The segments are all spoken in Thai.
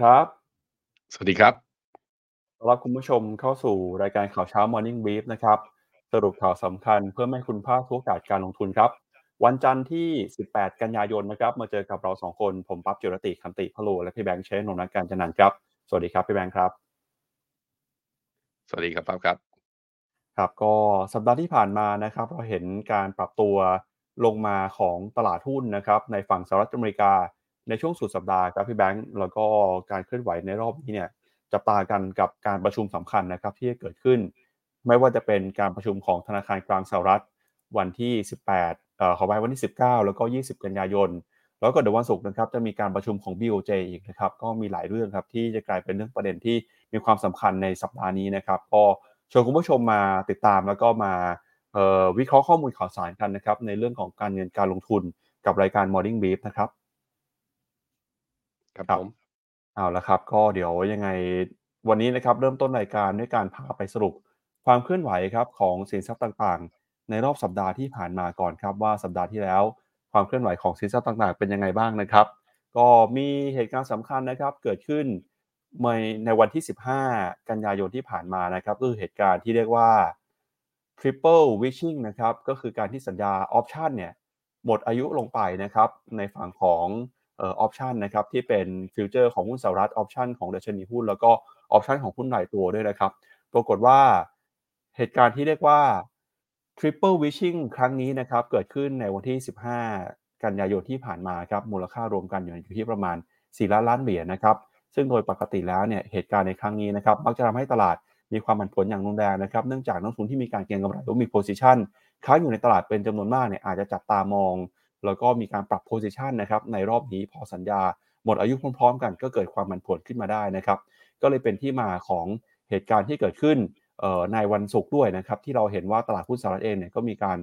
ครับ สวัสดีครับต้อนรับคุณผู้ชมเข้าสู่รายการข่าวเช้า Morning Brief นะครับ สรุปข่าวสำคัญเพื่อไม่ให้คุณพลาดทุกโอกาสการลงทุนครับ วันจันทร์ที่ 18 กันยายนนะครับ มาเจอกับเราสองคน ผมปั๊บจิรติคันติพะโลและพี่แบงค์เชนนนท์การจันนันท์ครับ สวัสดีครับพี่แบงค์ครับ สวัสดีครับปั๊บครับ ครับก็สัปดาห์ที่ผ่านมานะครับ เราเห็นการปรับตัวลงมาของตลาดหุ้นนะครับ ในฝั่งสหรัฐอเมริกา ในช่วงสุดสัปดาห์ครับพี่แบงค์แล้วก็การเคลื่อนไหวในรอบนี้เนี่ยจับตากันกับการประชุมสำคัญนะครับที่จะเกิดขึ้น ไม่ว่าจะเป็นการประชุมของธนาคารกลางสหรัฐวันที่ 18เอ่อขอไปวันที่ 19 แล้วก็ 20 กันยายน แล้วก็เดี๋ยววันศุกร์นะครับจะมีการประชุมของ BOJ อีกนะครับก็มีหลายเรื่องครับที่จะกลายเป็นเรื่องประเด็นที่มีความสำคัญในสัปดาห์นี้นะครับก็ชวนคุณผู้ชมมาติดตามแล้วก็มาวิเคราะห์ข้อมูลข่าวสารกันนะครับในเรื่องของการเงินการลงทุนกับรายการ Morning Brief นะครับ ครับครับผมเอาละครับ ก็เดี๋ยวยังไงวันนี้นะครับ เริ่มต้นรายการด้วยการพาไปสรุปความเคลื่อนไหวครับของสินทรัพย์ต่างๆ ในรอบสัปดาห์ที่ผ่านมาก่อนครับว่าสัปดาห์ที่แล้ว ความเคลื่อนไหวของสินทรัพย์ต่างๆ เป็นยังไงบ้างนะครับ ก็มีเหตุการณ์สำคัญนะครับ เกิดขึ้นในในวันที่ 15 กันยายนที่ผ่านมานะครับก็คือเหตุการณ์ที่เรียกว่า triple witching นะครับ ก็คือการที่สัญญา option เนี่ย หมดอายุลงไปนะครับ ในฝั่งของเออ option นะครับที่เป็น future ของหุ้นสหรัฐ option ของดัชนีหุ้นแล้วก็ option ของหุ้นรายตัวด้วยนะครับ ปรากฏว่าเหตุการณ์ที่เรียกว่า triple wishing ครั้งนี้นะครับเกิดขึ้นในวันที่ 15 กันยายนที่ผ่านมาครับมูลค่ารวมกันอยู่ที่ประมาณ 4 ล้านล้านเหรียญนะครับซึ่งโดยปกติแล้วเนี่ยเหตุการณ์ในครั้งนี้นะครับมักจะทำให้ตลาดมีความผันผวนอย่างรุนแรงนะครับเนื่องจากนักลงทุนที่มีการเก็งกำไรหรือมี position ค้างอยู่ในตลาดเป็นจำนวนมากเนี่ยอาจจะจับตามอง แล้วก็มีการปรับ position นะครับในรอบนี้พอสัญญาหมดอายุพร้อมๆ กัน ก็เกิดความผันผวนขึ้นมาได้นะครับ ก็เลยเป็นที่มาของเหตุการณ์ที่เกิดขึ้นในวันศุกร์ด้วยนะครับ ที่เราเห็นว่าตลาดหุ้นสหรัฐเองเนี่ยก็มีการ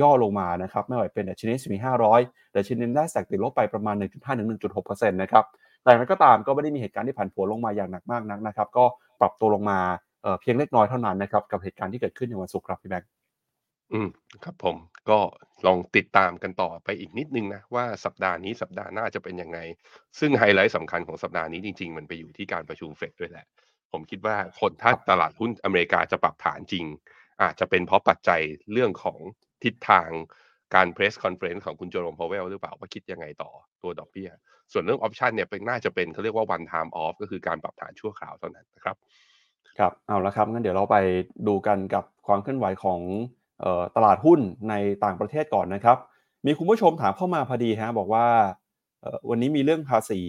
ย่อลงมานะครับ ไม่ว่าเป็นดัชนี S&P 500ดัชนี NASDAQ ติดลบไปประมาณ 1.5ถึง1.6%นะครับแต่อย่างไรก็ตามก็ไม่ได้มีเหตุการณ์ที่ผันผวนลงมาอย่างหนักมากนักนะครับ ก็ปรับตัวลงมาเอ่อเพียงเล็กน้อยเท่านั้นนะครับกับเหตุการณ์ที่เกิดขึ้นในวันศุกร์ครับพี่แบงค์ อืม ครับผม ก็ลองติดตามกันต่อไปอีกนิดนึงนะว่า สัปดาห์นี้สัปดาห์หน้าจะเป็นยังไง ซึ่งไฮไลท์สำคัญของสัปดาห์นี้จริง ๆ มันไปอยู่ที่การประชุมเฟดด้วยแหละ ผมคิดว่าคน ถ้าตลาดหุ้นอเมริกาจะปรับฐานจริง อาจจะเป็นเพราะปัจจัยเรื่องของทิศทางการ press conference ของคุณเจอโรมพาวเวลหรือเปล่าว่าคิดยังไงต่อตัวดอกเบี้ย ส่วนเรื่องออปชันเนี่ยเป็นน่าจะเป็นเขาเรียกว่า one time off ก็คือการปรับฐานชั่วคราวเท่านั้นนะครับ ครับ เอาละครับงั้นเดี๋ยวเราไปดูกันกับความเคลื่อนไหวของเอ่อ ตลาดหุ้นในต่างประเทศก่อนนะครับ มีคุณผู้ชมถามเข้ามาพอดีฮะบอกว่าวันนี้มีเรื่องภาษี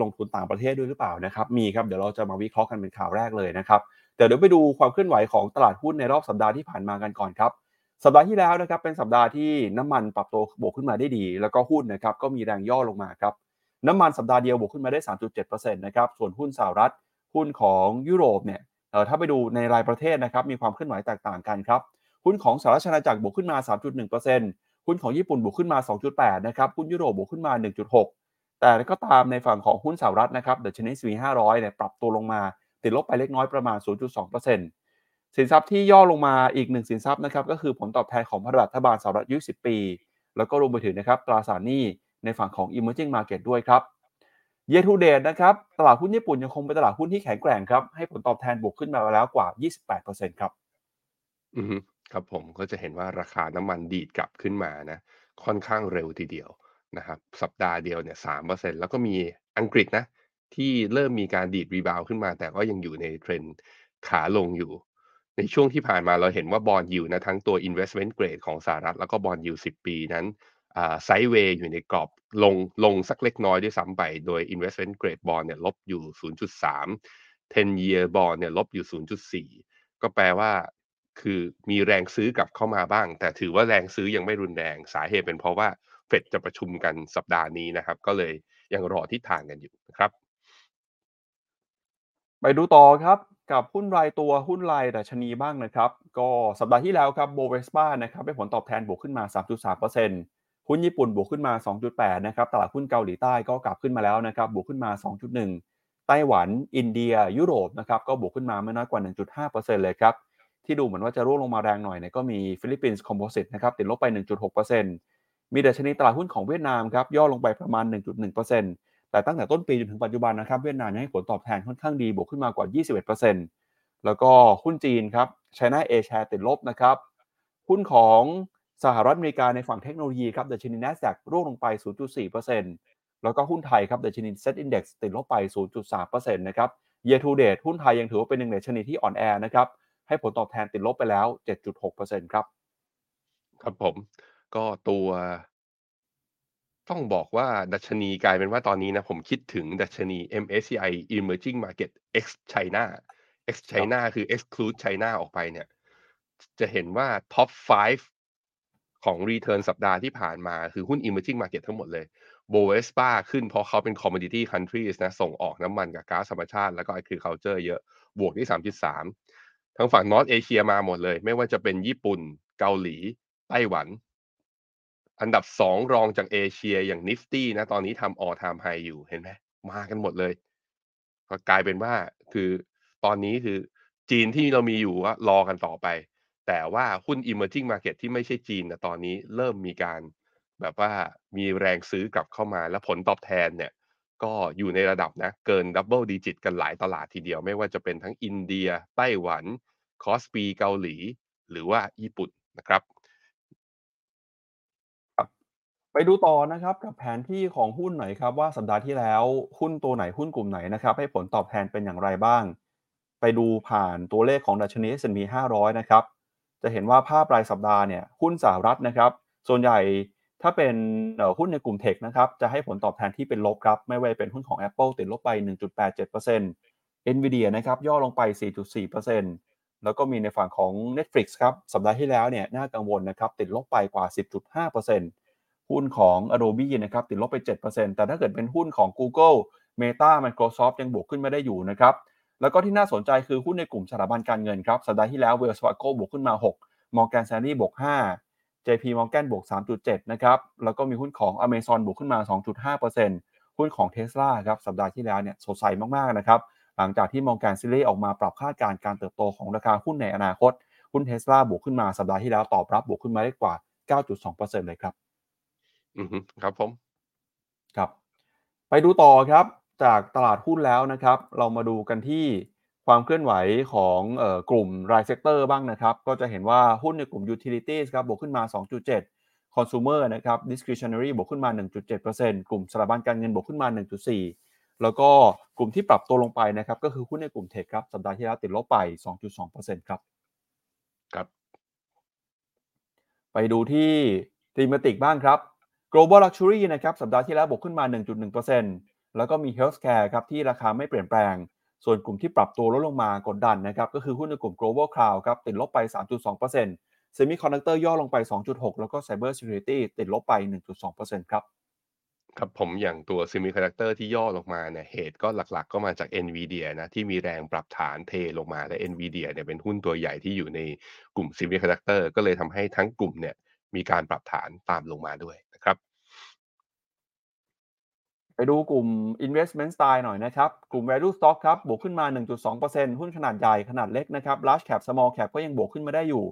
ลงทุนต่างประเทศด้วยหรือเปล่านะครับมีครับเดี๋ยวเราจะมาวิเคราะห์กันเป็นข่าวแรกเลยนะครับแต่เดี๋ยวไปดูความเคลื่อนไหวของตลาดหุ้นในรอบสัปดาห์ที่ผ่านมากันก่อนครับสัปดาห์ที่แล้วนะครับเป็นสัปดาห์ที่น้ำมันปรับตัวบวกขึ้นมาได้ดี แล้วก็หุ้นนะครับก็มีแรงย่อลงมาครับน้ำมันสัปดาห์เดียวบวกขึ้นมาได้ 3.7%นะครับส่วนหุ้นสหรัฐหุ้นของยุโรปเนี่ยถ้าไปดูในรายประเทศนะครับมีความเคลื่อนไหวแตกต่างกันครับ หุ้นของสหรัฐอาณาจักรบวกขึ้นมา 3.1%หุ้นของญี่ปุ่นบวกขึ้นมา 2.8 นะครับ หุ้นยุโรปบวกขึ้นมา 1.6 แต่ก็ตามในฝั่งของหุ้นสหรัฐนะครับเดชนี S&P 500เนี่ยปรับตัวลงมา ติดลบไปเล็กน้อยประมาณ 0.2%สินทรัพย์ที่ย่อลงมาอีกหนึ่งสินทรัพย์นะครับก็คือผลตอบแทนของพันธบัตรรัฐบาลสหรัฐยุ10 ปี แล้วก็รวมไปถึงนะครับตราสารหนี้ในฝั่งของ emerging market ด้วยครับเย to date นะครับตลาดหุ้นญี่ปุ่นยังคงเป็นตลาดหุ้นที่แข็งแกร่งครับให้ผลตอบแทนบวกขึ้นมาแล้วกว่า 28%ครับอือฮึ ครับผมก็จะเห็นว่าราคาน้ำมันดีดกลับขึ้นมานะค่อนข้างเร็วทีเดียวนะครับสัปดาห์เดียวเนี่ยสามเปอร์เซ็นแล้วก็มีอังกฤษนะที่เริ่มมีการดีด rebound ขึ้นมา แต่ก็ยังอยู่ในเทรนขาลงอยู่ ในช่วงที่ผ่านมาเราเห็นว่า bond yield นะทั้งตัว investment grade ของสหรัฐ แล้วก็ bond yield 10ปีนั้นไซด์เวย์อยู่ในกรอบลงลงสักเล็กน้อยด้วยซ้ำไป โดย investment grade bond เนี่ยลบอยู่ 0.3 10 year bond เนี่ยลบอยู่ 0.4 ก็แปลว่า คือมีแรงซื้อกลับเข้ามาบ้าง แต่ถือว่าแรงซื้อยังไม่รุนแรงสาเหตุเป็นเพราะว่าเฟดจะประชุมกันสัปดาห์นี้นะครับ ก็เลยยังรอทิศทางกันอยู่นะครับ ไปดูต่อครับกับหุ้นรายตัวหุ้นรายดัชนีบ้างนะครับ ก็สัปดาห์ที่แล้วครับ Bovespa นะครับให้ผลตอบแทนบวกขึ้นมา 3.3%หุ้นญี่ปุ่นบวกขึ้นมา 2.8 นะครับตลาดหุ้นเกาหลีใต้ก็กลับขึ้นมาแล้วนะครับบวกขึ้นมา 2.1 ไต้หวัน อินเดีย ยุโรปนะครับก็บวกขึ้นมาไม่น้อยกว่า 1.5%เลยครับ ที่ดูเหมือนว่าจะร่วงลงมาแรงหน่อยเนี่ยก็มีฟิลิปปินส์ Composite นะครับติดลบไป 1.6%มีดัชนีตลาดหุ้นของเวียดนามครับย่อลงไปประมาณ 1.1%แต่ตั้งแต่ต้นปีจนถึงปัจจุบันนะครับเวียดนามยังให้ผลตอบแทนค่อนข้างดีบวกขึ้นมากว่า 21%แล้วก็หุ้นจีนครับ China A share ติดลบนะครับหุ้นของสหรัฐอเมริกาในฝั่งเทคโนโลยีครับดัชนี NASDAQ ร่วงลงไป 0.4%แล้วก็หุ้นไทยครับดัชนี Set Index ติดลบไป 0.3%นะครับ Year to date หุ้นไทยยังถือว่าเป็นหนึ่งในชนิดที่อ่อนแอนะครับ ให้ผลตอบแทนติดลบไปแล้ว 7.6%ครับ ครับผม ก็ตัวต้องบอกว่าดัชนีกลายเป็นว่าตอนนี้นะผมคิดถึงดัชนี MSCI Emerging Market X China X ครับ China คือ exclude China ออกไปเนี่ย จะเห็นว่าท็อป5ของ return สัปดาห์ที่ผ่านมาคือหุ้น emerging market ทั้งหมดเลย b o v e s p a ขึ้นเพราะเขาเป็น commodity countries นะ ส่งออกน้ำมันกับก๊าซธรรมชาติ แล้วก็ agriculture เยอะ บวกที่ 3.3 ทั้งฝั่ง North Asia มาหมดเลย ไม่ว่าจะเป็นญี่ปุ่น เกาหลี ไต้หวัน อันดับ2รองจากเอเชียอย่าง Nifty นะ ตอนนี้ทำ all time high อยู่เห็นไหมมากันหมดเลย ก็กลายเป็นว่าคือตอนนี้คือจีนที่เรามีอยู่ว่ารอกันต่อไป แต่ว่าหุ้น emerging market ที่ไม่ใช่จีนนะตอนนี้เริ่มมีการแบบว่ามีแรงซื้อกลับเข้ามา และผลตอบแทนเนี่ย ก็อยู่ในระดับนะ เกิน double digit กันหลายตลาดทีเดียว ไม่ว่าจะเป็นทั้งอินเดีย ไต้หวัน KOSPI เกาหลี หรือว่าญี่ปุ่นนะครับ ไปดูต่อนะครับกับแผนที่ของหุ้นหน่อยครับว่าสัปดาห์ที่แล้วหุ้นตัวไหนหุ้นกลุ่มไหนนะครับ ให้ผลตอบแทนเป็นอย่างไรบ้าง ไปดูผ่านตัวเลขของดัชนี S&P 500 นะครับ จะเห็นว่าภาพรายสัปดาห์เนี่ยหุ้นสหรัฐนะครับ ส่วนใหญ่ ถ้าเป็นหุ้นในกลุ่มเทคนะครับจะให้ผลตอบแทนที่เป็นลบครับ ไม่ว่าเป็นหุ้นของ Apple ติดลบไป 1.87% Nvidia นะครับย่อลงไป 4.4%แล้วก็มีในฝั่งของ Netflix ครับสัปดาห์ที่แล้วเนี่ยน่ากังวลนะครับติดลบไปกว่า 10.5%หุ้นของ Adobe นะครับติดลบไป 7%แต่ถ้าเกิดเป็นหุ้นของ Google Meta Microsoft ยังบวกขึ้นมาได้อยู่นะครับแล้วก็ที่น่าสนใจคือหุ้นในกลุ่มสถาบันการเงินครับสัปดาห์ที่แล้ว Wells Fargo บวกขึ้นมา 6 Morgan Stanley บวก 5 JP Morgan บวก 3.7 นะครับ แล้วก็มีหุ้นของ Amazon บวกขึ้นมา 2.5%หุ้นของ Tesla ครับ สัปดาห์ที่แล้วเนี่ยสดใสมาก ๆ นะครับ หลังจากที่ Morgan Stanley ออกมาปรับคาดการณ์การเติบโตของราคาหุ้นในอนาคต หุ้น Tesla บวกขึ้นมาสัปดาห์ที่แล้วตอบรับบวกขึ้นมาได้กว่า 9.2%เลยครับ อือฮึครับผม ครับ ไปดูต่อครับ จากตลาดหุ้นแล้วนะครับ เรามาดูกันที่ ความเคลื่อนไหวของเออกลุ่มราย sector บ้างนะครับ ก็จะเห็นว่าหุ้นในกลุ่ม utilities ครับบวกขึ้นมา 2.7 consumer นะครับ discretionary บวกขึ้นมา 1.7%กลุ่มสถาบันการเงินบวกขึ้นมา 1.4 แล้วก็กลุ่มที่ปรับตัวลงไปนะครับ ก็คือหุ้นในกลุ่มเทคครับสัปดาห์ที่แล้วติดลบไป 2.2%ครับครับ ไปดูที่ thematic บ้างครับ global luxury นะครับสัปดาห์ที่แล้วบวกขึ้นมา 1.1%แล้วก็มี healthcare ครับที่ราคาไม่เปลี่ยนแปลง ส่วนกลุ่มที่ปรับตัวลดลงมากดดันนะครับก็คือหุ้นในกลุ่ม global cloud ครับติดลบไป 3.2% semiconductor ย่อลงไป 2.6 แล้วก็ cyber security ติดลบไป 1.2%ครับครับผมอย่างตัว Semiconductor ที่ย่อลงมาเนี่ยเหตุก็หลักๆ ก็มาจาก NVIDIA นะที่มีแรงปรับฐานเทลงมาและ NVIDIA เนี่ยเป็นหุ้นตัวใหญ่ที่อยู่ในกลุ่ม Semiconductor ก็เลยทำให้ทั้งกลุ่มเนี่ยมีการปรับฐานตามลงมาด้วยนะครับ ไปดูกลุ่ม investment style หน่อยนะครับ กลุ่ม value stock ครับ บวกขึ้นมา 1.2%หุ้นขนาดใหญ่ ขนาดเล็กนะครับ large cap small cap ก็ยังบวกขึ้นมาได้อยู่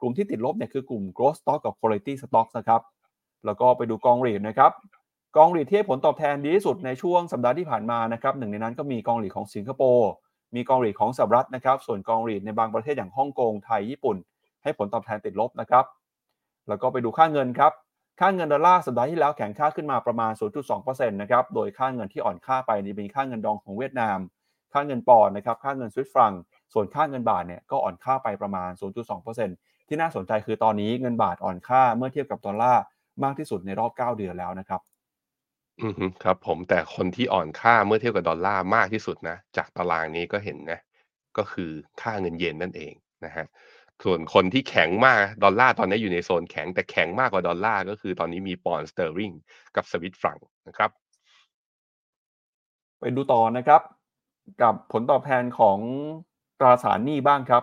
กลุ่มที่ติดลบเนี่ยคือกลุ่ม growth stock กับ quality stock นะครับ แล้วก็ไปดูกอง REIT นะครับ กอง REIT ที่ให้ผลตอบแทนดีที่สุดในช่วงสัปดาห์ที่ผ่านมานะครับหนึ่งในนั้นก็มีกอง REIT ของสิงคโปร์ มีกอง REIT ของสหรัฐนะครับ ส่วนกอง REIT ในบางประเทศอย่างฮ่องกง ไทย ญี่ปุ่น ให้ผลตอบแทนติดลบนะครับ แล้วก็ไปดูค่าเงินครับ ค่าเงินดอลลาร์สัปดาห์ที่แล้วแข็งค่าขึ้นมาประมาณ 0.2%นะครับ โดยค่าเงินที่อ่อนค่าไปนี่เป็นค่าเงินดองของเวียดนาม ค่าเงินปอนด์นะครับ ค่าเงินสวิสฟรังก์ ส่วนค่าเงินบาทเนี่ยก็อ่อนค่าไปประมาณ 0.2%ที่น่าสนใจคือตอนนี้เงินบาทอ่อนค่าเมื่อเทียบกับดอลลาร์มากที่สุดในรอบ 9 เดือนแล้วนะครับ อือครับผมแต่คนที่อ่อนค่าเมื่อเทียบกับดอลลาร์มากที่สุดนะ จากตารางนี้ก็เห็นนะ ก็คือค่าเงินเยนนั่นเองนะฮะ ส่วนคนที่แข็งมากดอลลาร์ตอนนี้อยู่ในโซนแข็งแต่แข็งมากกว่าดอลลาร์ก็คือตอนนี้มีปอนด์สเตอร์ลิงกับสวิตฟรังนะครับ ไปดูต่อนะครับ กับผลตอบแทนของตราสารหนี้บ้างครับ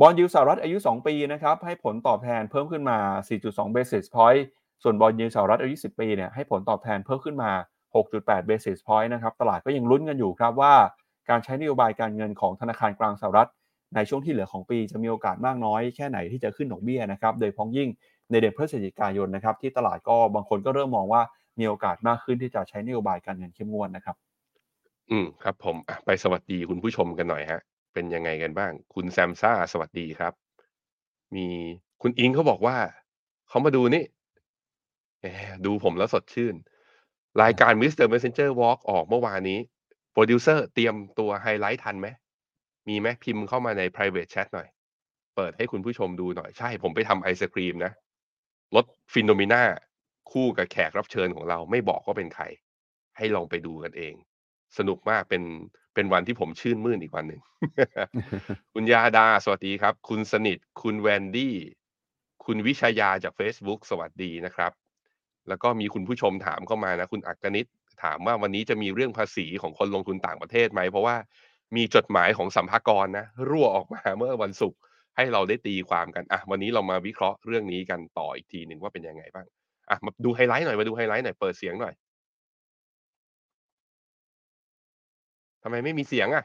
บอลยูสหรัฐอายุ 2 ปีนะครับ ให้ผลตอบแทนเพิ่มขึ้นมา 4.2 basis point ส่วนบอลยูสหรัฐอายุ 10 ปีเนี่ยให้ผลตอบแทนเพิ่มขึ้นมา 6.8 basis point นะครับตลาดก็ยังลุ้นกันอยู่ครับว่า การใช้นโยบายการเงินของธนาคารกลางสหรัฐ ในช่วงที่เหลือของปีจะมีโอกาสมากน้อยแค่ไหนที่จะขึ้นดอกเบี้ยนะครับโดยพ้องยิ่งในเดือนพฤศจิกายนนะครับที่ตลาดก็บางคนก็เริ่มมองว่ามีโอกาสมากขึ้นที่จะใช้นโยบายการเงินเข้มงวดนะครับ อืมครับผมไปสวัสดีคุณผู้ชมกันหน่อยครับเป็นยังไงกันบ้าง คุณแซมซ่าสวัสดีครับ มีคุณอิงเขาบอกว่าเขามาดูนี่ดูผมแล้วสดชื่น รายการ Mr. Messenger Walk ออกเมื่อวานนี้ โปรดิวเซอร์เตรียมตัวไฮไลท์ทันไหม มีไหมพิมพ์เข้ามาใน private chat หน่อย เปิดให้คุณผู้ชมดูหน่อย ใช่ผมไปทำไอศกรีมนะรส FINNOMENA คู่กับแขกรับเชิญของเราไม่บอกว่าเป็นใคร ให้ลองไปดูกันเอง สนุกมากเป็นเป็นวันที่ผมชื่นมื่นอีกวันหนึ่ง คุณยาดา สวัสดีครับ คุณสนิท คุณแวนดี้ คุณวิชยาจาก Facebook สวัสดีนะครับ แล้วก็มีคุณผู้ชมถามเข้ามานะ คุณอักกนิตถามว่าวันนี้จะมีเรื่องภาษีของคนลงทุนต่างประเทศไหม เพราะว่า มีจดหมายของสัมภากรนะรั่วออกมาเมื่อวันศุกร์ให้เราได้ตีความกันอะวันนี้เรามาวิเคราะห์เรื่องนี้กันต่ออีกทีหนึ่งว่าเป็นยังไงบ้างอะมาดูไฮไลท์หน่อยมาดูไฮไลท์หน่อยเปิดเสียงหน่อยทำไมไม่มีเสียงอะ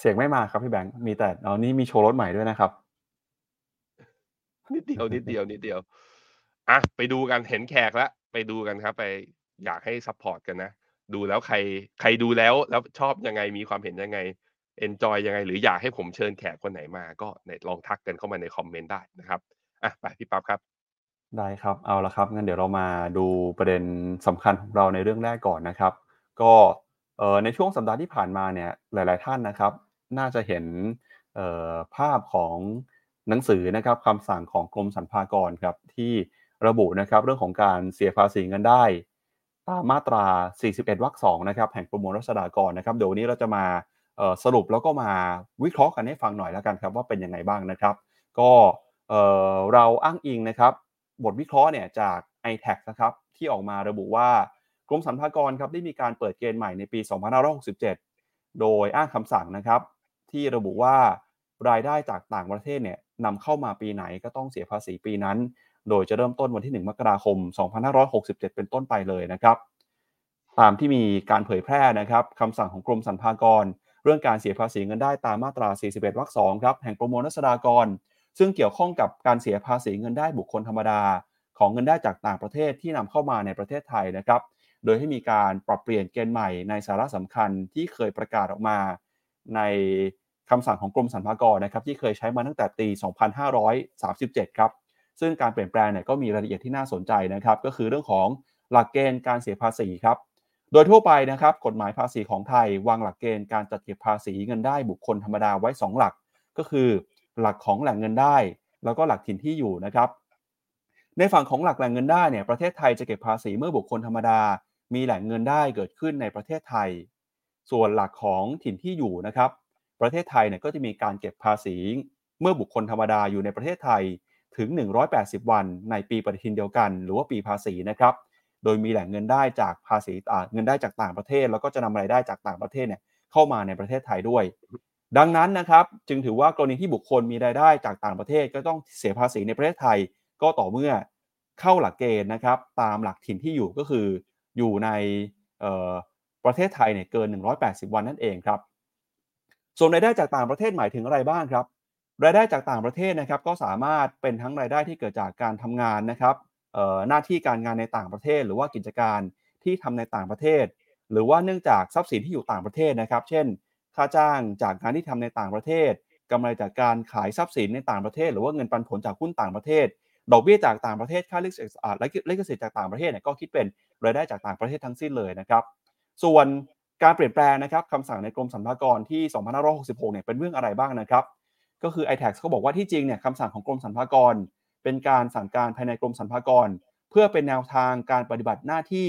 เสียงไม่มาครับพี่แบงค์มีแต่เอานี่มีโชว์รถใหม่ด้วยนะครับ นิดเดียวนิดเดียวนิดเดียวอะไปดูกันเห็นแขกแล้วไปดูกันครับ ไปอยากให้ support กันนะ ดูแล้วใครใครดูแล้วแล้วชอบยังไงมีความเห็นยังไง enjoy ยังไง หรืออยากให้ผมเชิญแขกคนไหนมาก็ลองทักกันเข้ามาใน comment ได้นะครับอะไปพี่ปั๊บครับ ได้ครับเอาละครับงั้นเดี๋ยวเรามาดูประเด็นสำคัญของเราในเรื่องแรกก่อนนะครับ ก็เอ่อในช่วงสัปดาห์ที่ผ่านมาเนี่ยหลาย ๆ ท่านนะครับ น่าจะเห็นเอ่อภาพของหนังสือนะครับคำสั่งของกรมสรรพากรครับที่ระบุนะครับเรื่องของการเสียภาษีเงินได้ ตามมาตรา 41 วรรค2นะครับแห่งประมวลรัษฎากรนะครับเดี๋ยววันนี้เราจะมาสรุปแล้วก็มาวิเคราะห์กันให้ฟังหน่อยแล้วกันครับว่าเป็นยังไงบ้างนะครับ ก็เอ่อเราอ้างอิงนะครับ บทวิเคราะห์เนี่ยจาก i t a x นะครับที่ออกมาระบุว่ากรมสรรพากรครับได้มีการเปิดเกณฑ์ใหม่ในปี 2567 โดยอ้างคำสั่งนะครับ ที่ระบุว่ารายได้จากต่างประเทศเนี่ยนำเข้ามาปีไหนก็ต้องเสียภาษีปีนั้น โดยจะเริ่มต้นวันที่ 1 มกราคม 2567 เป็นต้นไปเลยนะครับ ตามที่มีการเผยแพร่นะครับคำสั่งของกรมสรรพากร เรื่องการเสียภาษีเงินได้ตามมาตรา 41 วรรค 2 ครับ แห่งประมวลรัษฎากร ซึ่งเกี่ยวข้องกับการเสียภาษีเงินได้บุคคลธรรมดา ของเงินได้จากต่างประเทศที่นำเข้ามาในประเทศไทยนะครับ โดยให้มีการปรับเปลี่ยนเกณฑ์ใหม่ในสาระสำคัญที่เคยประกาศออกมา ในคำสั่งของกรมสรรพากรนะครับที่เคยใช้มาตั้งแต่ปี 2537 ครับ ซึ่งการเปลี่ยนแปลงเนี่ยก็มีรายละเอียดที่น่าสนใจนะครับ ก็คือเรื่องของหลักเกณฑ์การเสียภาษีครับ โดยทั่วไปนะครับ กฎหมายภาษีของไทยวางหลักเกณฑ์การจัดเก็บภาษีเงินได้บุคคลธรรมดาไว้ 2 หลัก ก็คือ หลักของแหล่งเงินได้ แล้วก็หลักถิ่นที่อยู่นะครับ ในฝั่งของหลักแหล่งเงินได้เนี่ยประเทศไทยจะเก็บภาษีเมื่อบุคคลธรรมดา มีแหล่งเงินได้เกิดขึ้นในประเทศไทย ส่วนหลักของถิ่นที่อยู่นะครับ ประเทศไทยเนี่ยก็จะมีการเก็บภาษี เมื่อบุคคลธรรมดาอยู่ในประเทศไทย ถึง 180 วันในปีปฏิทินเดียวกัน หรือว่าปีภาษีนะครับ โดยมีแหล่งเงินได้จากภาษีเงินได้จากต่างประเทศ แล้วก็จะนำรายได้จากต่างประเทศเนี่ยเข้ามาในประเทศไทยด้วย ดังนั้นนะครับ จึงถือว่ากรณีที่บุคคลมีรายได้จากต่างประเทศ ก็ต้องเสียภาษีในประเทศไทย ก็ต่อเมื่อเข้าหลักเกณฑ์นะครับ ตามหลักถิ่นที่อยู่ก็คืออยู่ในประเทศไทยเนี่ยเกิน 180 วันนั่นเองครับ ส่วนรายได้จากต่างประเทศหมายถึงอะไรบ้างครับ รายได้จากต่างประเทศนะครับก็สามารถเป็นทั้งรายได้ที่เกิดจากการทำงานนะครับหน้าที่การงานในต่างประเทศ หรือว่ากิจการที่ทำในต่างประเทศ หรือว่าเนื่องจากทรัพย์สินที่อยู่ต่างประเทศนะครับ เช่น ค่าจ้างจากงานที่ทำในต่างประเทศกำไรจากการขายทรัพย์สินในต่างประเทศ หรือว่าเงินปันผลจากหุ้นต่างประเทศ ดอกเบี้ยจากต่างประเทศค่าลิขสิทธิ์ลิขสิทธิ์จากต่างประเทศเนี่ยก็คิดเป็นรายได้จากต่างประเทศทั้งสิ้นเลยนะครับ ส่วนการเปลี่ยนแปลงนะครับคำสั่งในกรมสรรพากรที่ 2566 เนี่ยเป็นเรื่องอะไรบ้างนะครับ ก็คือ i t a x เขาบอกว่าที่จริงเนี่ยคำสั่งของกรมสรรพากร เป็นการสั่งการภายในกรมสรรพากร เพื่อเป็นแนวทางการปฏิบัติหน้าที่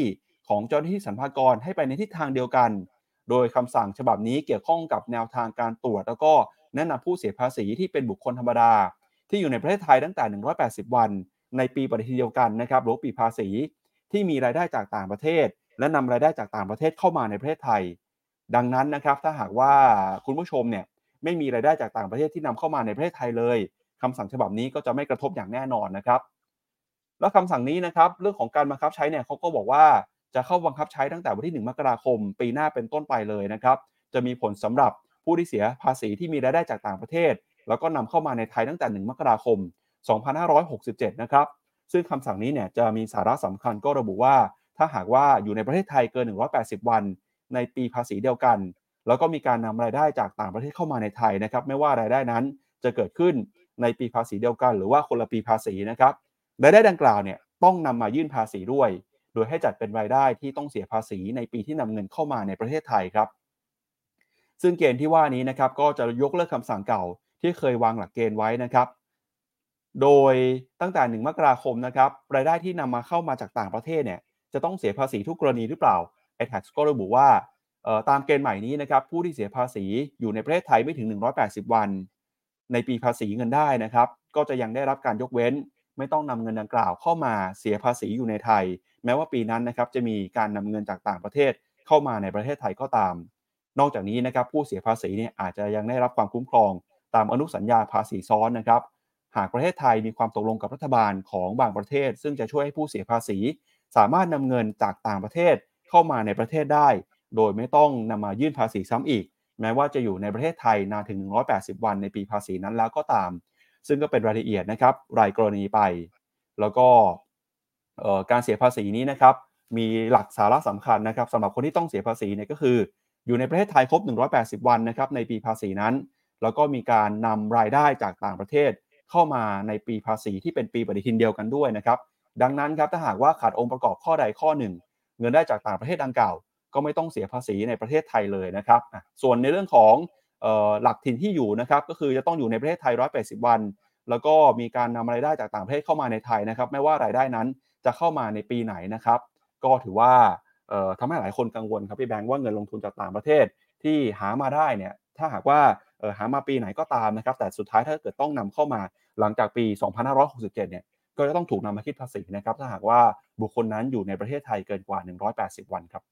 ของเจ้าหน้าที่สรรพากรให้ไปในทิศทางเดียวกัน โดยคำสั่งฉบับนี้เกี่ยวข้องกับแนวทางการตรวจ แล้วก็แนะนำผู้เสียภาษีที่เป็นบุคคลธรรมดา ที่อยู่ในประเทศไทยตั้งแต่ 180 วัน ในปีปฏิทินเดียวกันนะครับหรือปีภาษี ที่มีรายได้จากต่างประเทศ และนำรายได้จากต่างประเทศเข้ามาในประเทศไทย ดังนั้นนะครับถ้าหากว่าคุณผู้ชมเนี่ย ไม่มีรายได้จากต่างประเทศที่นำเข้ามาในประเทศไทยเลยคำสั่งฉบับนี้ก็จะไม่กระทบอย่างแน่นอนนะครับ แล้วคำสั่งนี้นะครับเรื่องของการบังคับใช้เนี่ยเขาก็บอกว่าจะเข้าบังคับใช้ตั้งแต่วันที่ 1 มกราคม ปีหน้าเป็นต้นไปเลยนะครับ จะมีผลสำหรับผู้ที่เสียภาษีที่มีรายได้จากต่างประเทศ แล้วก็นำเข้ามาในไทยตั้งแต่ 1 มกราคม 2567 นะครับ ซึ่งคำสั่งนี้เนี่ยจะมีสาระสำคัญก็ระบุว่า ถ้าหากว่าอยู่ในประเทศไทยเกิน 180 วัน ในปีภาษีเดียวกัน แล้วก็มีการนำรายได้จากต่างประเทศเข้ามาในไทยนะครับไม่ว่ารายได้นั้นจะเกิดขึ้นในปีภาษีเดียวกัน หรือว่าคนละปีภาษีนะครับรายได้ดังกล่าวเนี่ยต้องนำมายื่นภาษีด้วย โดยให้จัดเป็นรายได้ที่ต้องเสียภาษีในปีที่นำเงินเข้ามาในประเทศไทยครับ ซึ่งเกณฑ์ที่ว่านี้นะครับก็จะยกเลิกคำสั่งเก่าที่เคยวางหลักเกณฑ์ไว้นะครับ โดยตั้งแต่1มกราคมนะครับรายได้ที่นำมาเข้ามาจากต่างประเทศเนี่ยจะต้องเสียภาษีทุกกรณีหรือเปล่า i t a x ก็ระบุว่า ตามเกณฑ์ใหม่นี้นะครับผู้ที่เสียภาษีอยู่ในประเทศไทยไม่ถึง 180 วัน ในปีภาษีเงินได้นะครับ ก็จะยังได้รับการยกเว้น ไม่ต้องนำเงินดังกล่าวเข้ามาเสียภาษีอยู่ในไทย แม้ว่าปีนั้นนะครับจะมีการนำเงินจากต่างประเทศเข้ามาในประเทศไทยก็ตาม นอกจากนี้นะครับผู้เสียภาษีเนี่ยอาจจะยังได้รับความคุ้มครอง ตามอนุสัญญาภาษีซ้อนนะครับ หากประเทศไทยมีความตกลงกับรัฐบาลของบางประเทศ ซึ่งจะช่วยให้ผู้เสียภาษี สามารถนำเงินจากต่างประเทศเข้ามาในประเทศได้ โดยไม่ต้องนำมายื่นภาษีซ้ำอีก แม้ว่าจะอยู่ในประเทศไทยนานถึง 180 วันในปีภาษีนั้นแล้วก็ตาม ซึ่งก็เป็นรายละเอียดนะครับ รายกรณีไป แล้วก็การเสียภาษีนี้นะครับ มีหลักสาระสำคัญนะครับสำหรับคนที่ต้องเสียภาษีเนี่ยก็คือ อยู่ในประเทศไทยครบ 180 วันนะครับในปีภาษีนั้น แล้วก็มีการนำรายได้จากต่างประเทศเข้ามาในปีภาษีที่เป็นปีปฏิทินเดียวกันด้วยนะครับ ดังนั้นครับถ้าหากว่าขาดองค์ประกอบข้อใดข้อหนึ่ง เงินได้จากต่างประเทศดังกล่าว ก็ไม่ต้องเสียภาษีในประเทศไทยเลยนะครับ ส่วนในเรื่องของหลักถิ่นที่อยู่นะครับก็คือจะต้องอยู่ในประเทศไทย 180 วัน แล้วก็มีการนำรายได้จากต่างประเทศเข้ามาในไทยนะครับ ไม่ว่ารายได้นั้นจะเข้ามาในปีไหนนะครับ ก็ถือว่าทำให้หลายคนกังวลครับพี่แบงค์ว่าเงินลงทุนจากต่างประเทศที่หามาได้เนี่ยถ้าหากว่าหามาปีไหนก็ตามนะครับ แต่สุดท้ายถ้าเกิดต้องนำเข้ามาหลังจากปี 2567 เนี่ยก็จะต้องถูกนำมาคิดภาษีนะครับถ้าหากว่าบุคคลนั้นอยู่ในประเทศไทยเกินกว่า 180 วันครับ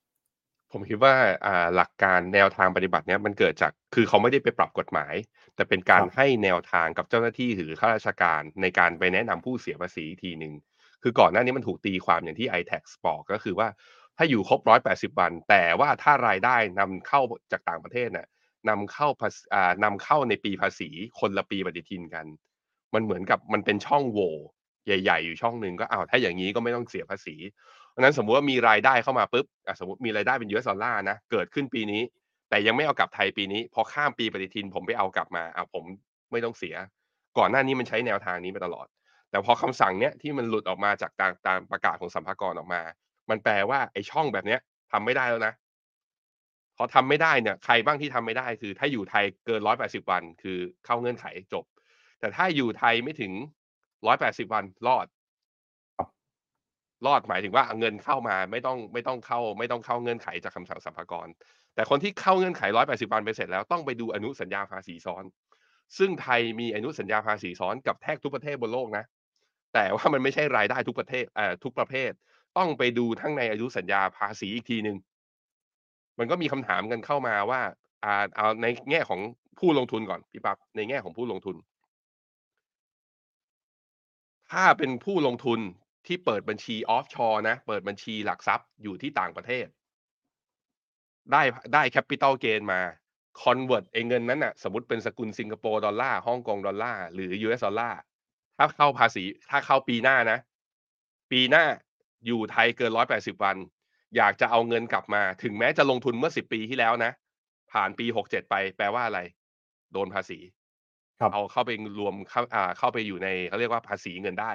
ผมคิดว่าหลักการแนวทางปฏิบัติเนี้ยมันเกิดจากคือเขาไม่ได้ไปปรับกฎหมาย แต่เป็นการให้แนวทางกับเจ้าหน้าที่หรือข้าราชการในการไปแนะนำผู้เสียภาษีอีกทีหนึ่งคือก่อนหน้านี้มันถูกตีความอย่างที่ iTax บอกก็คือว่าถ้าอยู่ครบ180วัน แต่ว่าถ้ารายได้นำเข้าจากต่างประเทศน่ะนำเข้านำเข้าในปีภาษีคนละปีปฏิทินกัน มันเหมือนกับมันเป็นช่องโหว่ใหญ่ ๆ อยู่ช่องหนึ่งก็อ้าวถ้าอย่างนี้ก็ไม่ต้องเสียภาษีเพ ราะนั้นสมมุติว่ามีรายได้เข้ามาปุ๊บสมมติมีรายได้เป็น US ดอลลาร์นะเกิดขึ้นปีนี้ แต่ยังไม่เอากลับไทยปีนี้ พอข้ามปีปฏิทินผมไปเอากลับมาอ่าผมไม่ต้องเสีย ก่อนหน้านี้มันใช้แนวทางนี้มาตลอด แต่พอคำสั่งเนี้ยที่มันหลุดออกมาจากตามตามประกาศของสัมภากรออกมา มันแปลว่าไอ้ช่องแบบเนี้ยทำไม่ได้แล้วนะพอทำไม่ได้เนี่ยใครบ้างที่ทำไม่ได้คือ ถ้าอยู่ไทยเกิน180วัน คือเข้าเงื่อนไขจบ แต่ถ้าอยู่ไทยไม่ถึง180วันรอด รอดหมายถึงว่าเงินเข้ามาไม่ต้องไม่ต้องเข้า ไม่ต้องเข้าเงื่อนไขจากคำสั่งสัมภากรแต่คนที่เข้าเงื่อนไข180วันไปเสร็จแล้วต้องไปดูอนุสัญญาภาษีซ้อน ซึ่งไทยมีอนุสัญญาภาษีซ้อนกับแทบทุกประเทศบนโลกนะ แต่ว่ามันไม่ใช่รายได้ทุกประเทศเอ่อทุกประเภท ต้องไปดูทั้งในอนุสัญญาภาษีอีกทีหนึ่งมันก็มีคำถามกันเข้ามาว่าอ่าเอาในแง่ของผู้ลงทุนก่อนพี่ปั๊บในแง่ของผู้ลงทุน ถ้าเป็นผู้ลงทุน ที่เปิดบัญชี offshore นะ เปิดบัญชีหลักทรัพย์อยู่ที่ต่างประเทศ ได้ได้ capital gain มา convert เองเงินนั้นน่ะ สมมติเป็นสกุลสิงคโปร์ดอลลาร์ฮ่องกงดอลลาร์หรือ US ดอลลาร์ถ้าเข้าภาษี ถ้าเข้าปีหน้านะ ปีหน้าอยู่ไทยเกิน180วัน อยากจะเอาเงินกลับมา ถึงแม้จะลงทุนเมื่อ10ปีที่แล้วนะ ผ่านปี67ไปแปลว่าอะไร โดนภาษีครับเอาเข้าไปรวมเข้าอ่าเข้าไปอยู่ในเขาเรียกว่าภาษีเงินได้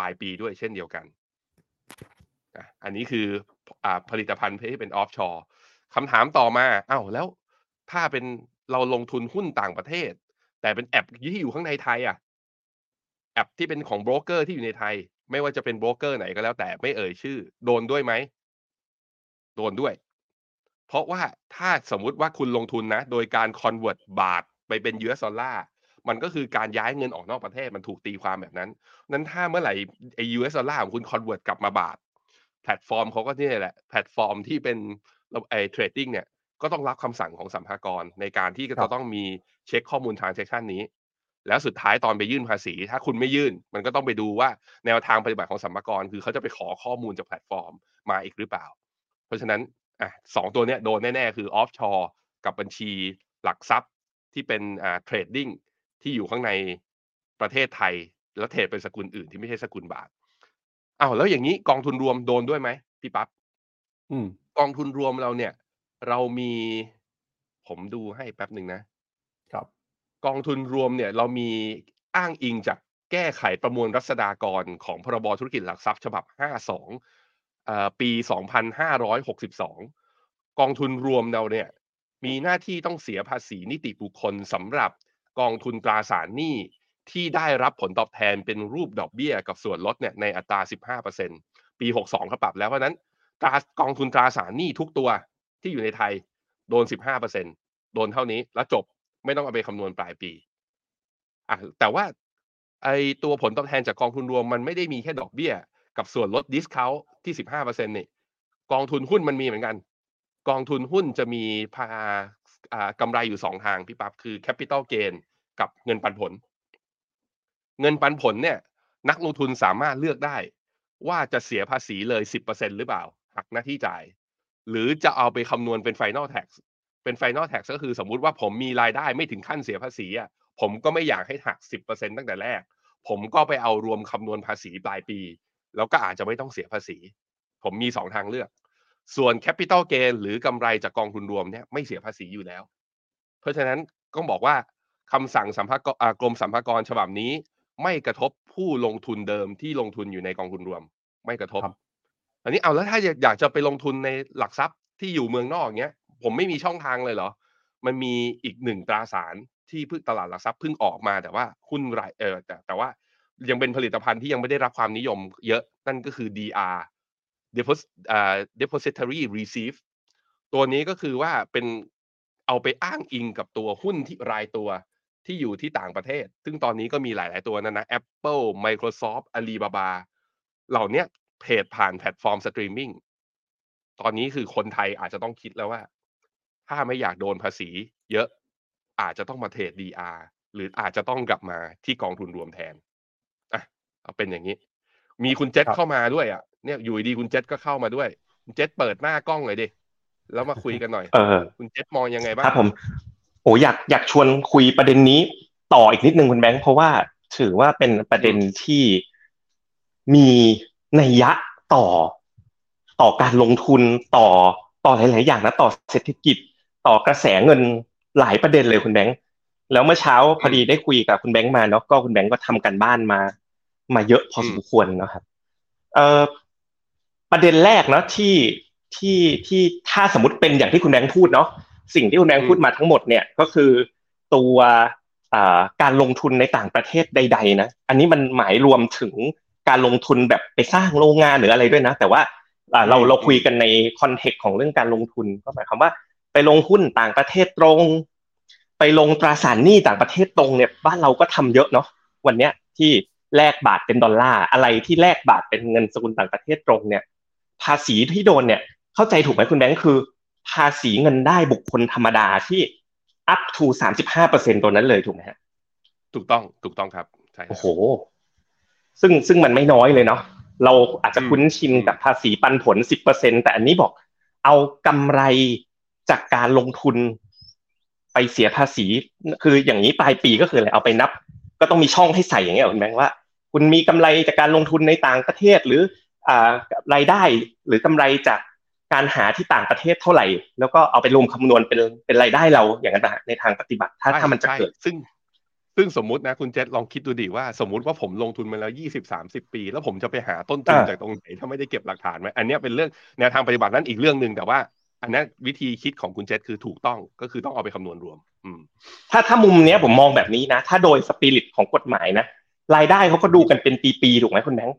ปลายปีด้วยเช่นเดียวกัน อันนี้คืออผลิตภัณฑ์ที่เป็นออฟชอร์คำถามต่อมาอ้าวแล้วถ้าเป็นเราลงทุนหุ้นต่างประเทศ แต่เป็นแอปที่อยู่ข้างในไทยอะ แอปที่เป็นของโบรกเกอร์ที่อยู่ในไทย ไม่ว่าจะเป็นโบรกเกอร์ไหนก็แล้วแต่ไม่เอ่ยชื่อ โดนด้วยไหม โดนด้วย เพราะว่าถ้าสมมุติว่าคุณลงทุนนะ โดยการ convert บาทไปเป็น US ดอลลาร์ มันก็คือการย้ายเงินออกนอกประเทศมันถูกตีความแบบนั้น นั้นถ้าเมื่อไหร่ไอ้ US ดอลลาร์ของคุณ convert กลับมาบาท แพลตฟอร์มเขาก็นี่แหละ แพลตฟอร์มที่เป็นไอ้ trading เนี่ย ก็ต้องรับคำสั่งของสรรพากรในการที่ครัจะบต้องมีเช็คข้อมูล transaction นี้ แล้วสุดท้ายตอนไปยื่นภาษี ถ้าคุณไม่ยื่น มันก็ต้องไปดูว่าแนวทางปฏิบัติของสรรพากรคือเขาจะไปขอข้อมูลจากแพลตฟอร์มมาอีกหรือเปล่า เพราะฉะนั้นอะสองตัวเนี้ยโดนแน่ๆคือ offshore กับบัญชีหลักทรัพย์ที่เป็นอ่า trading ที่อยู่ข้างในประเทศไทย แล้วเทรดเป็นสกุลอื่นที่ไม่ใช่สกุลบาทอ้าวแล้วอย่างนี้กองทุนรวมโดนด้วยไหมพี่ปั๊บอืมกองทุนรวมเราเนี่ย เรามีผมดูให้แป๊บหนึ่งนะครับ กองทุนรวมเนี่ย เรามีอ้างอิงจากแก้ไขประมวลรัษฎากรของพรบธุรกิจหลักทรัพย์ฉบับ 52เอ่อปี 2562 กองทุนรวมเราเนี่ย มีหน้าที่ต้องเสียภาษีนิติบุคคลสำหรับ กองทุนตราสารหนี้ที่ได้รับผลตอบแทนเป็นรูปดอกเบี้ยกับส่วนลดเนี่ยในอัตรา 15%ปี 62เขาปรับแล้วเพราะนั้นตรากองทุนตราสารหนี้ทุกตัวที่อยู่ในไทยโดน 15%โดนเท่านี้แล้วจบไม่ต้องเอาไปคำนวณปลายปีอะแต่ว่าไอตัวผลตอบแทนจากกองทุนรวมมันไม่ได้มีแค่ดอกเบี้ย กับส่วนลดดิสคาวที่ 15%นี่กองทุนหุ้นมันมีเหมือนกัน กองทุนหุ้นจะมีพาอ่ากำไรอยู่สองทางพี่ปั๊บคือ Capital Gain กับเงินปันผล เงินปันผลเนี่ย นักลงทุนสามารถเลือกได้ ว่าจะเสียภาษีเลย10%หรือเปล่าหักหน้าที่จ่าย หรือจะเอาไปคำนวณเป็น Final Tax เป็น Final Tax ก็คือสมมุติว่าผมมีรายได้ไม่ถึงขั้นเสียภาษีอะผมก็ไม่อยากให้หัก10%ตั้งแต่แรก ผมก็ไปเอารวมคำนวณภาษีปลายปี แล้วก็อาจจะไม่ต้องเสียภาษี ผมมีสองทางเลือก ส่วน Capital Gain หรือกำไรจากกองทุนรวมเนี่ยไม่เสียภาษีอยู่แล้ว เพราะฉะนั้นก็บอกว่า คำสั่งสัมภากรอ่ากรมสัมภากรฉบับนี้ ไม่กระทบผู้ลงทุนเดิมที่ลงทุนอยู่ในกองทุนรวม ไม่กระทบครับอันนี้เอาแล้วถ้าอยากจะไปลงทุนในหลักทรัพย์ที่อยู่เมืองนอกเงี้ย ผมไม่มีช่องทางเลยเหรอ มันมีอีกหนึ่งตราสารที่เพิ่งตลาดหลักทรัพย์เพิ่งออกมาแต่ว่าหุ้นรายเออแต่แต่ว่ายังเป็นผลิตภัณฑ์ที่ยังไม่ได้รับความนิยมเยอะนั่นก็คือ DR Deposit อ่า Depository Receipt ตัวนี้ก็คือว่าเป็นเอาไปอ้างอิงกับตัวหุ้นที่รายตัว ที่อยู่ที่ต่างประเทศ ซึ่งตอนนี้ก็มีหลาย ๆ ตัวนะนะ Apple Microsoft Alibaba เหล่าเนี้ยเทรดผ่านแพลตฟอร์มสตรีมมิ่งตอนนี้คือคนไทยอาจจะต้องคิดแล้วว่า ถ้าไม่อยากโดนภาษี เยอะอาจจะต้องมาเทรด DR หรืออาจจะต้องกลับมาที่กองทุนรวมแทนอะเอาเป็นอย่างนี้ มีคุณเจษครับเข้ามาด้วยอะเนี่ยอยู่ดีๆคุณเจษก็เข้ามาด้วย คุณเจษเปิดหน้ากล้องเลยดิแล้วมาคุยกันหน่อย เออ คุณเจษมองยังไงบ้างครับผม โอ้อยากอยากชวนคุยประเด็นนี้ต่ออีกนิดนึงคุณแบงค์เพราะว่าถือว่าเป็นประเด็นที่มีนัยยะต่อต่อการลงทุนต่อต่อหลาย ๆ อย่างนะต่อเศรษฐกิจต่อกระแสเงินหลายประเด็นเลยคุณแบงค์แล้วเมื่อเช้าพอดีได้คุยกับคุณแบงค์มาเนาะก็คุณแบงค์ก็ทำกันบ้านมา มาเยอะพอสมควรนะครับเอ่อประเด็นแรกเนาะที่ที่ที่ถ้าสมมติเป็นอย่างที่คุณแบงค์พูดเนาะ สิ่งที่คุณแบงค์พูดมาทั้งหมดเนี่ยก็คือตัวการลงทุนในต่างประเทศใด ๆ นะ อันนี้มันหมายรวมถึงการลงทุนแบบไปสร้างโรงงานหรืออะไรด้วยนะ แต่ว่าเราเราคุยกันในคอนเทกต์ของเรื่องการลงทุนก็หมายความว่า ไปลงหุ้นต่างประเทศตรง ไปลงตราสารหนี้ต่างประเทศตรงเนี่ยบ้านเราก็ทำเยอะเนาะวันเนี้ยที่แลกบาทเป็นดอลลาร์อะไรที่แลกบาทเป็นเงินสกุลต่างประเทศตรงเนี่ย ภาษีที่โดนเนี่ย เข้าใจถูกไหมคุณแบงค์คือ ภาษีเงินได้บุคคลธรรมดาที่ up to สามสิบห้าเปอร์เซ็นตัวนั้นเลยถูกไหมฮะถูกต้องถูกต้องครับใช่ครับโอ้โห ซึ่งซึ่งมันไม่น้อยเลยเนาะเราอาจจะคุ้นชินอืมกับภาษีปันผลสิบเปอร์เซ็นแต่อันนี้บอก เอากำไรจากการลงทุนไปเสียภาษี คืออย่างนี้ปลายปีก็คืออะไรเอาไปนับ ก็ต้องมีช่องให้ใส่อย่างเงี้ยเหรอคุณแบงค์ว่า คุณมีกำไรจากการลงทุนในต่างประเทศหรืออ่ารายได้หรือกำไรจาก การหาที่ต่างประเทศเท่าไหร่ แล้วก็เอาไปรวมคำนวณเป็นเป็นรายได้เราอย่างนั้นนะในทางปฏิบัติถ้าใช่ถ้ามันจะใช่เกิดซึ่ง ซึ่งสมมุตินะคุณเจษลองคิดดูดิว่าสมมุติว่าผมลงทุนมาแล้วยี่สิบสามสิบปี แล้วผมจะไปหาต้นทุนอ่าจากตรงไหนถ้าไม่ได้เก็บหลักฐานไหมอันเนี้ยเป็นเรื่องแนวทางปฏิบัตินั้นอีกเรื่องหนึ่งแต่ว่า อันนั้นวิธีคิดของคุณเจษคือถูกต้องก็คือต้องเอาไปคำนวณรวม อืม ถ้าถ้ามุมเนี้ยผมมองแบบนี้นะ ถ้าโดยสปิริตของกฎหมายนะรายได้เขาก็ดูกันเป็นปีๆถูกไหมคุณแบงค์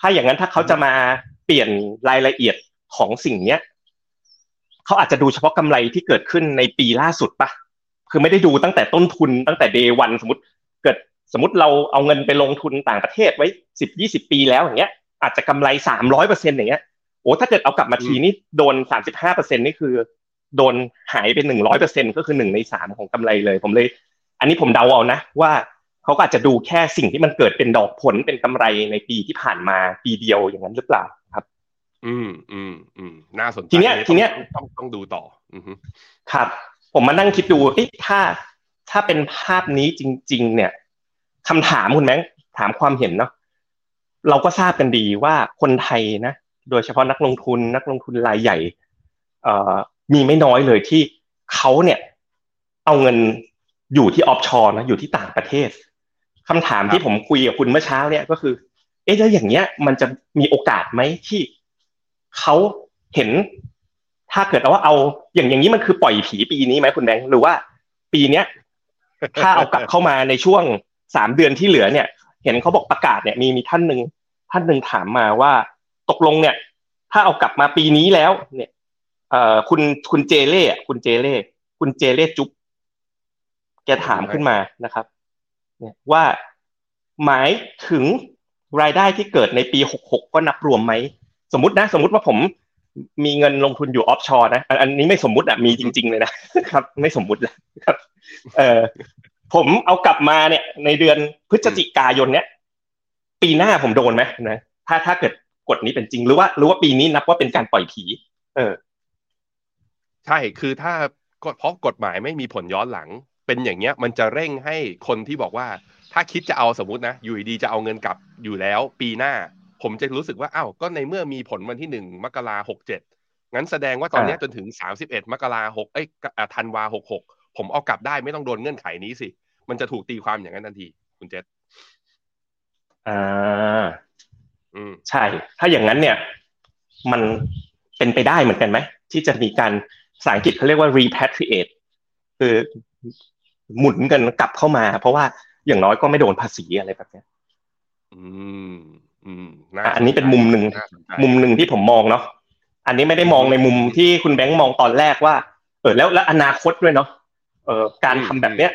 ถ้าอย่างนั้นถ้าเขาจะมาเปลี่ยนรายละเอียด ของสิ่งเนี้ยเขาอาจจะดูเฉพาะกำไรที่เกิดขึ้นในปีล่าสุดปะคือไม่ได้ดูตั้งแต่ต้นทุนตั้งแต่เดวันสมมติเกิดสมมติเราเอาเงินไปลงทุนต่างประเทศไว้สิบยี่สิบปีแล้วอย่างเงี้ย อาจจะกำไรสามร้อยเปอร์เซ็นต์อย่างเงี้ยโอ้ถ้าเกิดเอากลับมาทีนี่โดนสามสิบห้าเปอร์เซ็นต์นี่คือ โดนหายไปหนึ่งร้อยเปอร์เซ็นก็คือหนึ่งในสามของกำไรเลย ผมเลย อันนี้ผมเดาเอานะ ว่าเขาก็อาจจะดูแค่สิ่งที่มันเกิดเป็นดอกผลเป็นกำไรในปีที่ผ่านมาปีเดียวอย่างนั้นหรือเปล่า อืมอืมอืมน่าสนใจทีเนี้ยอัทีเนี้ยต้องต้องต้องดูต่อ อือฮึครับ ผมมานั่งคิดดูเอ๊ะถ้า ถ้าเป็นภาพนี้จริง ๆ เนี่ยคำถามคุณแมงถามความเห็นเนาะเราก็ทราบกันดีว่าคนไทยนะ โดยเฉพาะนักลงทุนนักลงทุนรายใหญ่ เอ่อมีไม่น้อยเลยที่เขาเนี่ย เอาเงินอยู่ที่ออฟชอร์นะอยู่ที่ต่างประเทศคำถามที่ผมคุยกับคุณเมื่อเช้าเนี่ยก็คือ เอ๊ะแล้วอย่างเงี้ย มันจะมีโอกาสไหมที่ เขาเห็น ถ้าเกิดว่าเอาอย่างอย่างนี้มันคือปล่อยผีปีนี้ไหมคุณแบงค์หรือว่า ปีเนี้ยถ้าเอากลับเข้ามาในช่วงสามเดือนที่เหลือเนี่ย เห็นเขาบอกประกาศเนี่ยมีมีท่านหนึ่งท่านหนึ่งถามมาว่าตกลงเนี่ย ถ้าเอากลับมาปีนี้แล้ว เนี่ยเอ่อคุณคุณเจเล่คุณเจเล่คุณเจเล่จุ๊บแกถามขึ้นมานะครับ เนี่ยว่าหมายถึงรายได้ที่เกิดในปีหกหกก็นับรวมไหม สมมตินะ สมมติว่าผมมีเงินลงทุนอยู่ออฟชอร์นะอันนี้ไม่สมมุติอะมีจริง ๆ เลยนะครับ ไม่สมมุตินะครับ เออผมเอากลับมาเนี่ย ในเดือนพฤศจิกายนเนี้ยปีหน้าผมโดนไหมนะถ้าถ้าเกิดกฎนี้เป็นจริงหรือว่าหรือว่าปีนี้นับว่าเป็นการปล่อยผี เออ ใช่คือถ้าเพราะกฎหมายไม่มีผลย้อนหลัง เป็นอย่างเงี้ย มันจะเร่งให้คนที่บอกว่า ถ้าคิดจะเอาสมมตินะอยู่ดีจะเอาเงินกลับอยู่แล้ว ปีหน้า ผมจะรู้สึกว่าอ้าวก็ในเมื่อมีผลวันที่หนึ่งมกราหกเจ็ดงั้นแสดงว่าตอนนี้จนถึงสามสิบเอ็ดมกราหกเอ้ยธันวาหกหกผมเอากลับได้ไม่ต้องโดนเงื่อนไขนี้สิ มันจะถูกตีความอย่างนั้นทันที คุณเจษอ่าอืมใช่ ถ้าอย่างนั้นเนี่ย มันเป็นไปได้เหมือนกันไหม ที่จะมีการภาษาอังกฤษเขาเรียกว่า repatriate คือหมุนกันกลับเข้ามา เพราะว่าอย่างน้อยก็ไม่โดนภาษีอะไรแบบนี้อืม อืมอันนี้เป็นมุมหนึ่งมุมหนึ่งที่ผมมองเนาะอันนี้ไม่ได้มองในมุมที่คุณแบงค์มองตอนแรกว่าเออแล้วแล้วอนาคตด้วยเนาะเออการทำแบบเนี้ย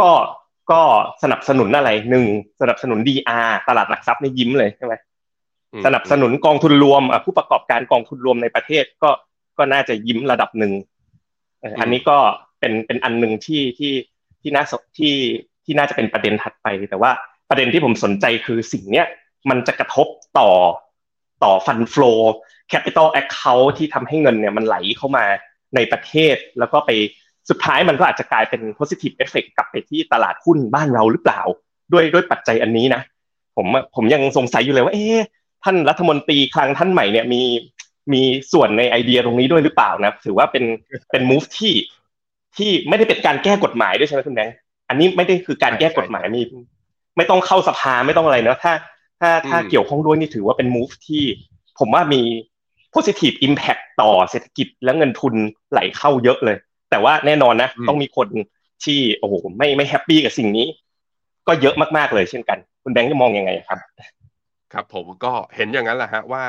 ก็ก็สนับสนุนอะไรหนึ่งสนับสนุนดีอาตลาดหลักทรัพย์ในยิ้มเลยใช่ไหมสนับสนุนกองทุนรวมผู้ประกอบการกองทุนรวมในประเทศก็ก็น่าจะยิ้มระดับหนึ่งอันนี้ก็เป็นเป็นอันหนึ่งที่ที่ที่น่าที่ที่น่าจะเป็นประเด็นถัดไป แต่ว่าประเด็นที่ผมสนใจคือสิ่งเนี้ย มันจะกระทบต่อต่อ fund flow capital account ที่ทำให้เงินเนี่ยมันไหลเข้ามาในประเทศ แล้วก็ไปสุดท้ายมันก็อาจจะกลายเป็น positive effect กลับไปที่ตลาดหุ้นบ้านเราหรือเปล่า ด้วยด้วยปัจจัยอันนี้นะ ผมผมยังสงสัยอยู่เลยว่า เอ๊ะท่านรัฐมนตรีคลังท่านใหม่เนี่ยมีมีส่วนในไอเดียตรงนี้ด้วยหรือเปล่านะถือว่าเป็นเป็น move ที่ที่ไม่ได้เป็นการแก้กฎหมายด้วยใช่ไหมคุณแดงอันนี้ไม่ได้คือการแก้กฎหมายมีไม่ต้องเข้าสภาไม่ต้องอะไรเนาะถ้า ถ้าถ้าเกี่ยวข้องด้วยนี่ถือว่าเป็น move ที่ผมว่ามี positive impact ต่อเศรษฐกิจและเงินทุนไหลเข้าเยอะเลย แต่ว่าแน่นอนนะต้องมีคนที่โอ้โหไม่ไม่ happy กับสิ่งนี้ ก็เยอะมากๆเลยเช่นกัน คุณแบงค์จะมองยังไงครับ ครับผมก็เห็นอย่างนั้นแหละฮะว่า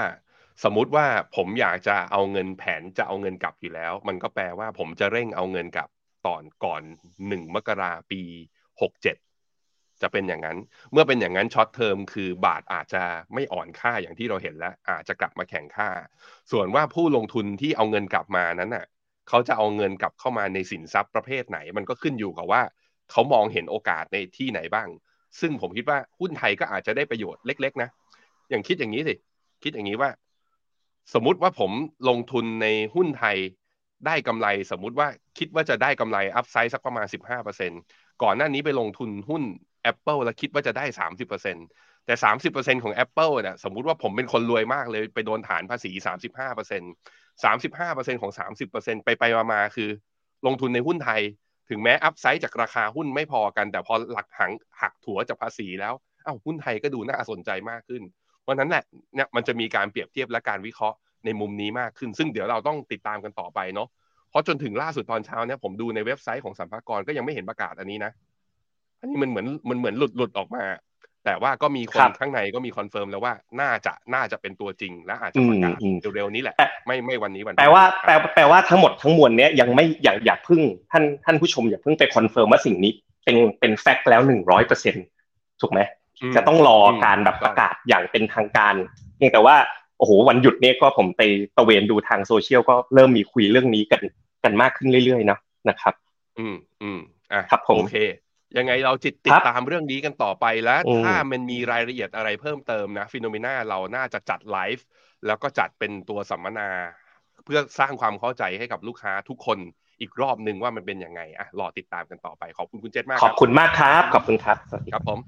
สมมุติว่าผมอยากจะเอาเงินแผนจะเอาเงินกลับอยู่แล้ว มันก็แปลว่าผมจะเร่งเอาเงินกลับตอนก่อนหนึ่งมกราปีหกเจ็ด จะเป็นอย่างนั้น เมื่อเป็นอย่างนั้น short term คือบาทอาจจะไม่อ่อนค่าอย่างที่เราเห็นแล้ว อาจจะกลับมาแข็งค่า ส่วนว่าผู้ลงทุนที่เอาเงินกลับมานั้นน่ะเขาจะเอาเงินกลับเข้ามาในสินทรัพย์ประเภทไหน มันก็ขึ้นอยู่กับว่า เขามองเห็นโอกาสในที่ไหนบ้าง ซึ่งผมคิดว่าหุ้นไทยก็อาจจะได้ประโยชน์เล็ก ๆ นะ อย่างคิดอย่างนี้สิ คิดอย่างนี้ว่า สมมติว่าผมลงทุนในหุ้นไทยได้กำไรสมมุติว่าคิดว่าจะได้กำไรอัพไซด์สักประมาณ 15%ก่อนหน้านี้ไปลงทุนหุ้น Apple แล้วคิดว่าจะได้30%แต่30%ของ Apple เนี่ยสมมุติว่าผมเป็นคนรวยมากเลยไปโดนฐานภาษี35% 35%ของ30%ไปไปมาคือ ลงทุนในหุ้นไทย ถึงแม้ upside จากราคาหุ้นไม่พอกัน แต่พอหลักหังหักถัวจากภาษีแล้วอ้าวหุ้นไทยก็ดูน่าสนใจมากขึ้นเพราะนั้นแหละเนี่ยมันจะมีการเปรียบเทียบและการวิเคราะห์ในมุมนี้มากขึ้น ซึ่งเดี๋ยวเราต้องติดตามกันต่อไปเนาะเพราะจนถึงล่าสุดตอนเช้าเนี่ยผมดูในเว็บไซต์ของสรรพากรก็ยังไม่เห็นประกาศอันนี้นะ อันนี้มันเหมือนมันเหมือนหลุดหลุดออกมา แต่ว่าก็มีคนข้างในก็มี confirm แล้วว่าน่าจะน่าจะเป็นตัวจริงและอาจจะประกาศเร็วๆนี้แหละ ไม่ไม่วันนี้วันแปลว่าแปลแปลว่าทั้งหมดทั้งมวลเนี้ยยังไม่อย่าอย่าพึ่งท่านท่านผู้ชมอย่าพึ่งไป confirm ว่าสิ่งนี้เป็นเป็น fact แล้วหนึ่งร้อยเปอร์เซ็นถูกไหมจะต้องรอการแบบประกาศอย่างเป็นทางการเพียงแต่ว่าโอ้โหวันหยุดเนี่ยก็ผมไปตระเวนดูทางโซเชียลก็เริ่มมีคุยเรื่องนี้กันกันมากขึ้นเรื่อยๆเนาะนะครับ อืมอืมอะครับผมโอเค ยังไงเราจิตติดตามเรื่องนี้กันต่อไปแล้วถ้ามันมีรายละเอียดอะไรเพิ่มเติมนะ Finnomena เราน่าจะจัดไลฟ์แล้วก็จัดเป็นตัวสัมมนา เพื่อสร้างความเข้าใจให้กับลูกค้าทุกคนอีกรอบหนึ่งว่ามันเป็นยังไงอะรอติดตามกันต่อไปขอบคุณคุณเจษมากขอบคุณมากครับ ขอบคุณครับสวัสดีครับผม